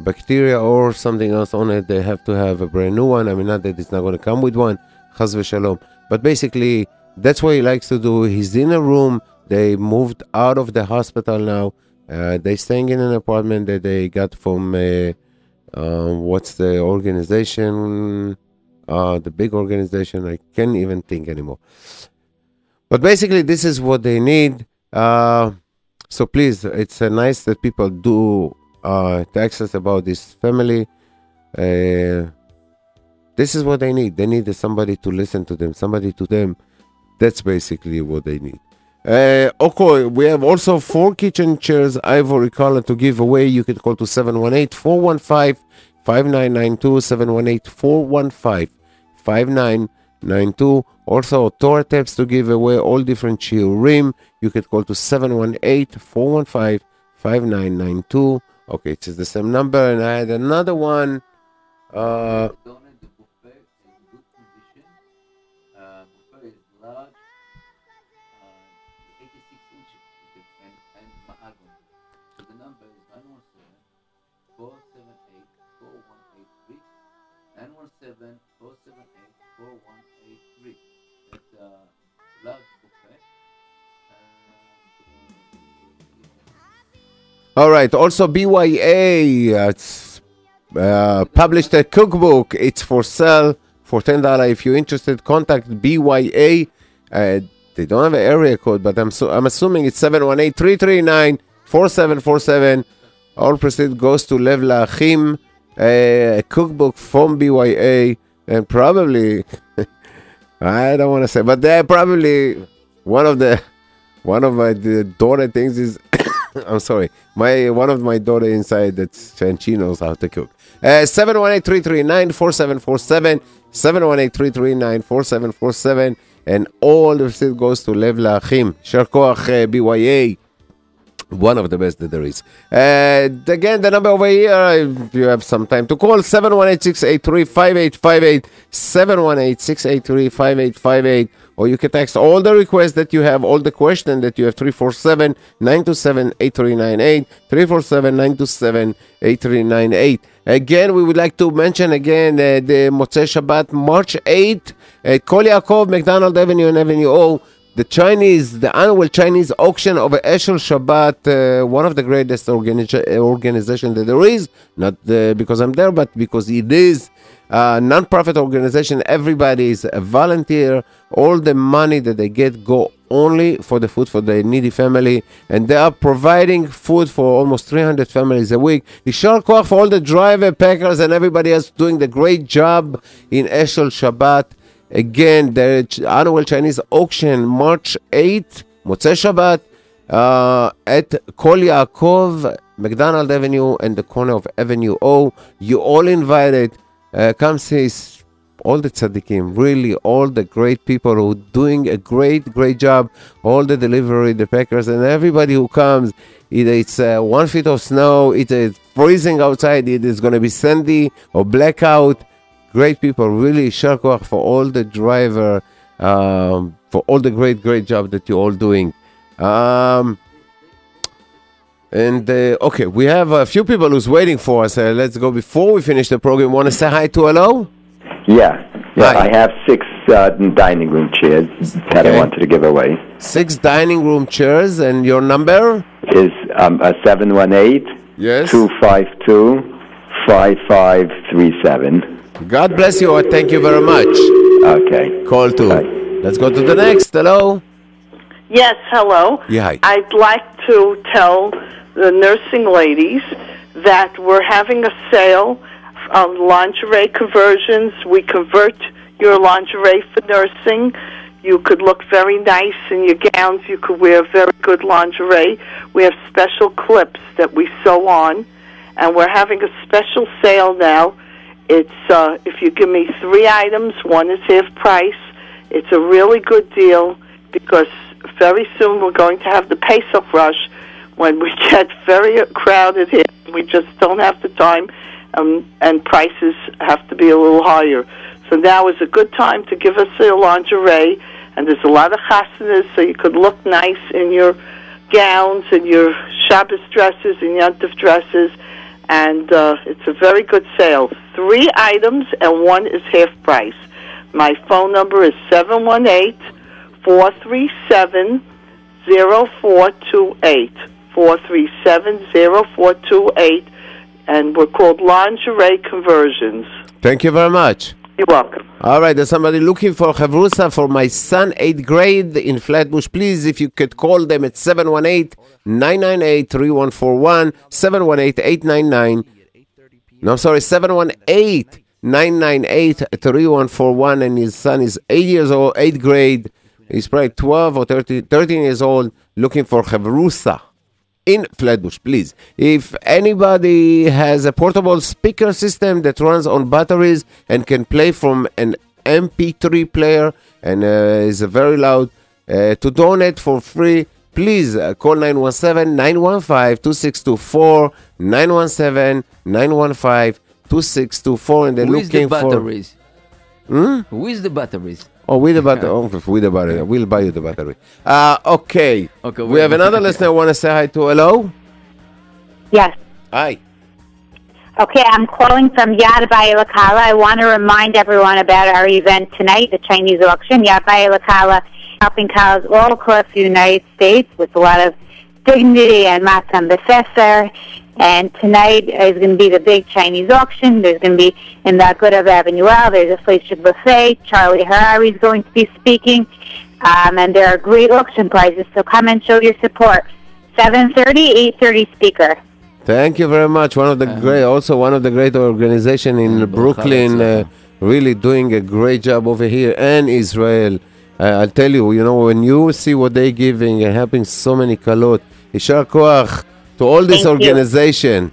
bacteria or something else on it. They have to have a brand new one. I mean, not that it's not going to come with one, chas v'shalom. But basically, that's what he likes to do. He's in a room. They moved out of the hospital now. Uh, they staying in an apartment that they got from uh, uh, what's the organization? Uh, the big organization. I can't even think anymore. But basically, this is what they need. Uh, so please, it's uh, nice that people do uh, text us about this family. Uh, this is what they need. They need somebody to listen to them, somebody to them. That's basically what they need. Uh, okay, we have also four kitchen chairs, ivory color to give away. You can call to 718 415 5992, 718 415 5992. Also, Torah tapes to give away, all different shiurim. You can call to 718 415 5992. Okay, it's the same number. And I had another one. Uh, All right. Also, BYA uh, published a cookbook. It's for sale for ten dollar. If you're interested, contact BYA. Uh, they don't have an area code, but I'm so I'm assuming it's 718-339-4747. All proceeds goes to Lev Lachim, a cookbook from BYA, and probably I don't want to say, but they're probably one of the one of my the daughter things is I'm sorry. My one of my daughter inside that and she knows how to cook. Uh, 718-339-4747, 718-339-4747, and all the receipt goes to Lev Laachim. Shar Koach uh, BYA. One of the best that there is. Uh, again, the number over here, if you have some time to call, 718-683-5858, 718-683-5858, or you can text all the requests that you have, all the questions that you have, 347-927-8398, 347-927-8398. Again, we would like to mention again uh, the Motzei Shabbat, March 8th, at Kol Yaakov, McDonald Avenue and Avenue O, the Chinese, the annual Chinese auction of Eshel Shabbat, uh, one of the greatest organiza- organization that there is, not uh, because I'm there, but because it is a non-profit organization. Everybody is a volunteer. All the money that they get go only for the food for the needy family, and they are providing food for almost 300 families a week. Yishar Koach for all the driver, packers, and everybody else doing the great job in Eshel Shabbat. Again, the annual Chinese auction, March 8th, Motzei Shabbat, uh, at Kol Yaakov, McDonald Avenue, and the corner of Avenue O. You all invited. Uh, come see all the tzaddikim, really all the great people who doing a great, great job. All the delivery, the packers, and everybody who comes. Either it's uh, one feet of snow, it is freezing outside, it is going to be sandy or blackout great people, really shar koach for all the driver, um, for all the great, great job that you're all doing. Um, and uh, okay, we have a few people who's waiting for us. Uh, let's go before we finish the program. Want to say hi to hello? Yeah, yeah. I have six uh, dining room chairs that I Okay. wanted to give away. Six dining room chairs, and your number? Is um, a seven one eight Yes. two five two five five three seven. God bless you. and Thank you very much. Okay. Call two. Let's go to the next. Hello. Yes, hello. Yeah, hi. I'd like to tell the nursing ladies that we're having a sale on lingerie conversions. We convert your lingerie for nursing. You could look very nice in your gowns. You could wear very good lingerie. We have special clips that we sew on, and we're having a special sale now. It's uh, if you give me three items, one is half price. It's a really good deal because very soon we're going to have the Pesach rush when we get very crowded here. We just don't have the time, um, and prices have to be a little higher. So now is a good time to give us your lingerie, and there's a lot of chasanas, so you could look nice in your gowns and your Shabbos dresses and Yontif dresses, and uh, it's a very good sale. Three items, and one is half price. My phone number is seven one eight four three seven zero four two eight four three seven zero four two eight, and we're called Lingerie Conversions. Thank you very much. You're welcome. All right, there's somebody looking for Chavrusa for my son, 8th grade in Flatbush. Please, if you could call them at 718 998 3141, 718 899. No, I'm sorry, 718 998 3141. And his son is 8 years old, 8th grade. He's probably 12 or 13, 13 years old, looking for Chavrusa in Flatbush, please. If anybody has a portable speaker system that runs on batteries and can play from an MP3 player and uh, is very loud, uh, to donate for free, please uh, call 917 915 2624 917 915 2624 and they're Who is the looking for. batteries? Hmm? Who is the batteries? Oh, with the battery. Oh, with the battery. We'll buy you the battery. Uh, okay. Okay, We have another listener I want to say hi to. Hello? Yes. Hi. Okay, I'm calling from Yad Lakala. I want to remind everyone about our event tonight, the Chinese auction. Yad Lakala helping cows all across the United States with a lot of dignity and matzah befeser. And tonight is going to be the big Chinese auction. There's going to be in the Aguda Avenue L, there's a flagship Buffet. Charlie Harary is going to be speaking. Um, and there are great auction prizes, so come and show your support. 7.30, 8.30 speaker. Thank you very much. One of the uh-huh. great, also one of the great organization in. Brooklyn, uh, really doing a great job over here and Israel. Uh, I'll tell you, you know, when you see what they're giving and helping so many kalot, Ishar Koach, to all this Thank you. organization.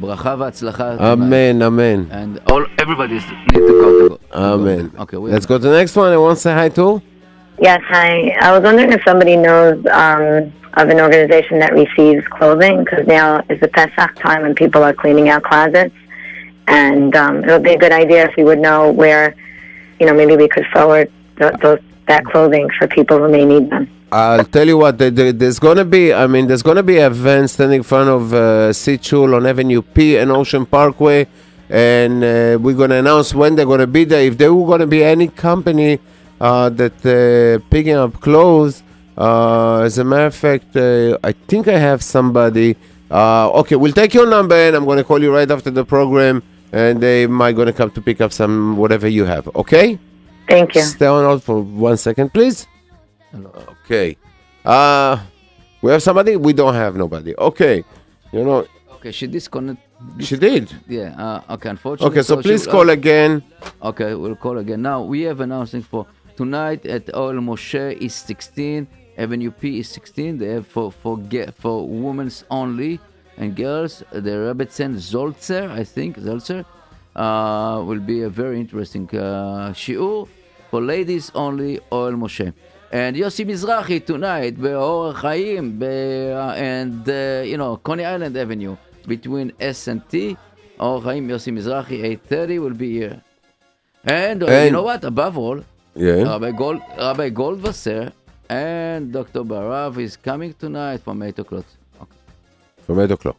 ברכה והצלחה. Amen, amen. And all everybody need to go to go. Amen. Okay, we Let's go to the next one. I want to say hi to. Yes, hi. I was wondering if somebody knows um, of an organization that receives clothing because now is the Pesach time and people are cleaning out closets. And um, it would be a good idea if we would know where, you know, maybe we could forward th- those, that clothing for people who may need them. I'll tell you what, there- there- there's going to be, I mean, there's going to be an event standing in front of uh, Sichul on Avenue P and Ocean Parkway. And uh, we're going to announce when they're going to be there. If there were going to be any company uh, that uh, picking up clothes, uh, as a matter of fact, uh, I think I have somebody. Uh, okay, we'll take your number and I'm going to call you right after the program. And they might going to come to pick up some whatever you have. Okay? Thank you. Stay on hold for one second, please. Okay. Uh we have somebody? We don't have nobody. Okay. You know Okay, she disconnect. She did. Yeah. Uh, okay. Unfortunately. Okay, so she- please uh, call again. Okay, we'll call again. Now we have announcing for tonight at Ohel Moshe is 16, Avenue P is 16. They have for for get for women's only and girls. The Rebbetzin Zolzer, I think Zolzer, uh, will be a very interesting uh, shiur for ladies only. Ohel Moshe. And Yossi Mizrahi tonight, Be'or Chaim, be, uh, and uh, you know Coney Island Avenue between S and T. Or Chaim Yossi Mizrahi, 8:30 will be here. And, uh, you know what? Above all, Yeah. Rabbi, Gold, Rabbi Goldwasser and Dr. Barav is coming tonight from 8 o'clock. Okay. From 8 o'clock.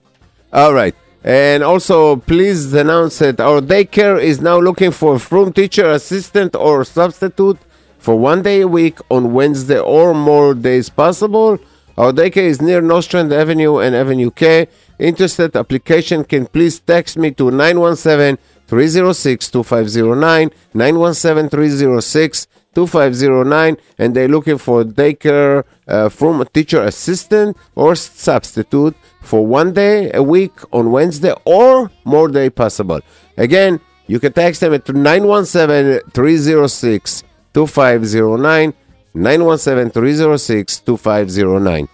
All right. And also, please announce that our daycare is now looking for a room teacher, assistant, or substitute for one day a week on Wednesday or more days possible. Our daycare is near Nostrand Avenue and Avenue K. Interested application can please text me to 917 306 2509. 917 306 2509. And they're looking for daycare uh, from a teacher assistant or substitute for one day a week on Wednesday or more day possible. Again, you can text them at 917 306 2509. 917 306 2509.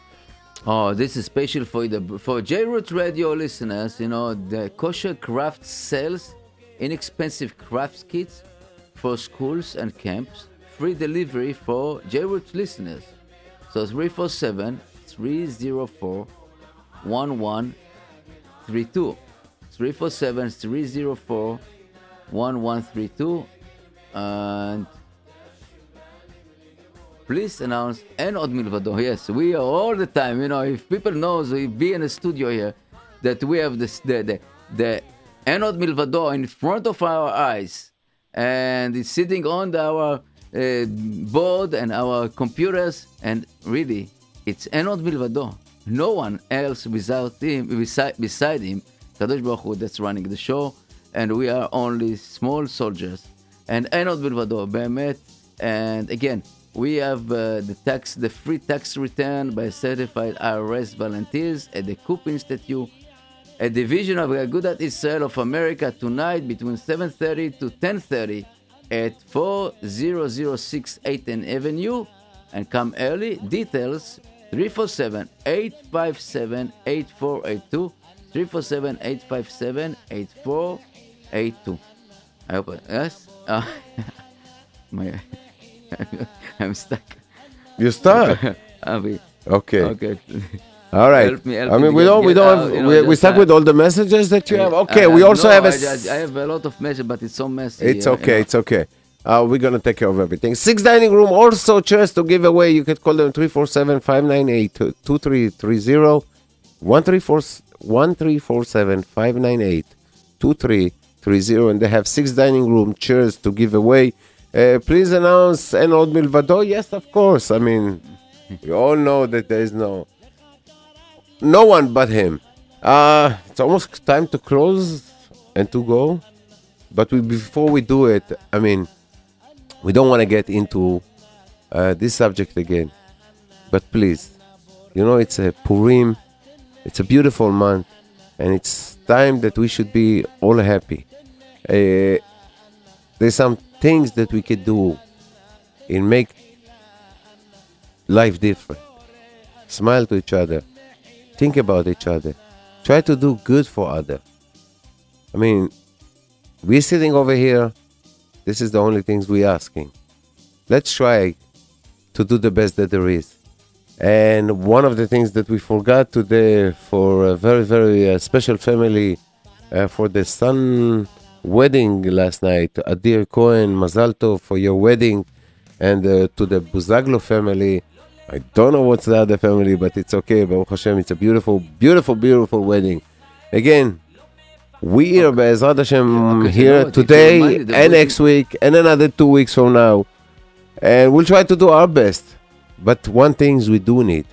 Oh, this is special for the for J-Root Radio listeners. You know, the kosher craft sells inexpensive crafts kits for schools and camps. Free delivery for J-Root listeners. So 347 304 1132. 347 304 1132. And please announce and Od Milvado. Yes, we are all the time. You know, if people knows we be in a studio here, that we have this the the the Enod Milvado in front of our eyes, and it's sitting on the, our uh, board and our computers, and really, it's Enod Milvado. No one else without him, beside, beside him, Kadosh Baruch Hu, that's running the show, and we are only small soldiers. And Enod Milvado, באמת, and again, we have uh, the tax, the free tax return by certified IRS volunteers at the COPE Institute, a division of Agudat Israel of America tonight between 7:30 to 10:30 at 40068 Aiton Avenue, and come early. Details 347-857-8482, 347-857-8482. I hope I- yes. Uh, my, I'm stuck. You stuck? Avi. Okay. Okay. All right. Help me, help I mean, to we don't, we don't out, have, you know, we, we stuck with all the messages that you have. Okay, Uh, we also no, have a. I, s- I, I have a lot of messages, but it's so messy. It's uh, okay, you know. it's okay. Uh, we're gonna take care of everything. Six dining room, also chairs to give away. You can call them 347 598 2330. 1347 598 2330. And they have six dining room chairs to give away. Uh, please announce an old Milvado. Yes, of course. I mean, we all know that there is no no one but him. Uh, it's almost time to close and to go. But we, before we do it, I mean, we don't want to get into uh, this subject again. But please, you know, it's a Purim, it's a beautiful month, and it's time that we should be all happy. Uh, there's some things that we could do and make life different. Smile to each other, think about each other. Try to do good for other. I mean, we're sitting over here. This is the only things we're asking. Let's try to do the best that there is. And one of the things that we forgot today for a very, very uh, special family uh, for the son wedding last night, Adir Cohen, Mazal Tov for your wedding, and uh, to the Buzaglo family. I don't know what's the other family, but it's okay. Baruch Hashem, it's a beautiful, beautiful, beautiful wedding. Again, we are Be'ezrat Hashem Okay, here today remind me, the and wedding- next week and another two weeks from now. And we'll try to do our best. But one thing we do need,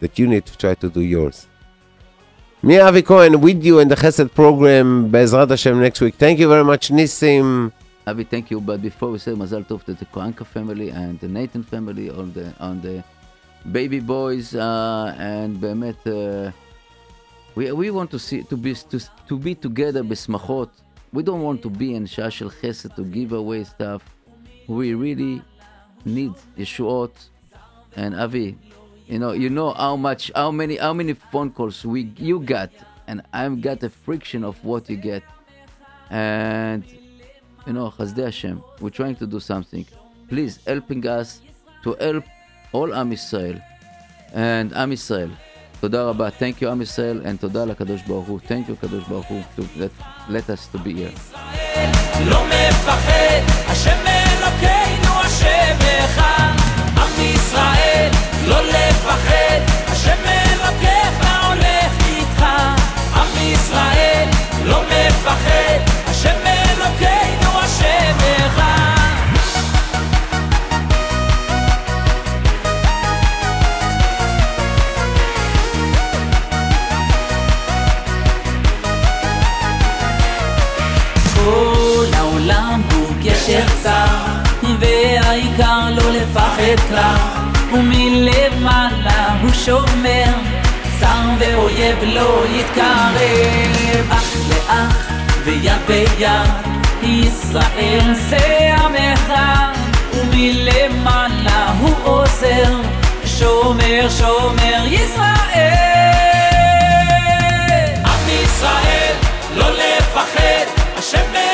that you need to try to do yours. Me, Avi Cohen, with you in the Chesed program, Be'ezrat Hashem next week. Thank you very much, Nissim. Avi, thank you. But before we say Mazal Tov to the Koanka family and the Nathan family on the on the baby boys uh, and באמת, uh, we we want to see to be to, to be together בשמחות. We don't want to be in שעה של חסד to give away stuff. We really need ישועות. And Avi, you know, you know how much, how many, how many phone calls we you got, and I've got a friction of what you get, and you know, Chazdei Hashem, we're trying to do something. Please helping us to help all Am Yisrael and Am Yisrael. תודה רבה. Thank you, עם ישראל, and תודה לקדוש ברוך הוא. Thank you, קדוש ברוך הוא, to let, let us to be here. לא מפחד, השם אלוקינו השם אחד. ישראל, לא לפחד, השם אלוקיך הולך איתך. עם ישראל, לא מפחד, לפחד כלל, ומלמעלה הוא שומר, צר ואויב לא יתקרב, אח לאח ויד ביד, ישראל זה אחד, ומלמעלה הוא עוזר, שומר שומר ישראל. עם ישראל, לא לפחד, השם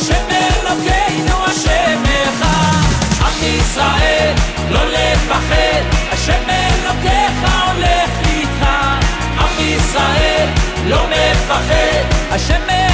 השם אלוקינו השם אחד. עם ישראל, לא לפחד, השם אלוקיך הולך איתך. עם ישראל, לא מפחד, השם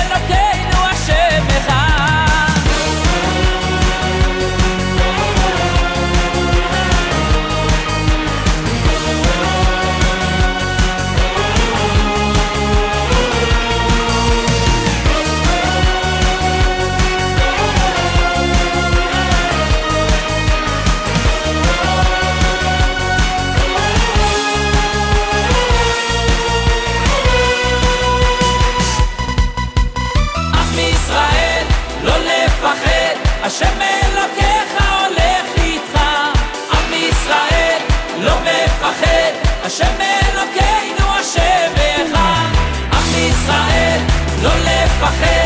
pajero.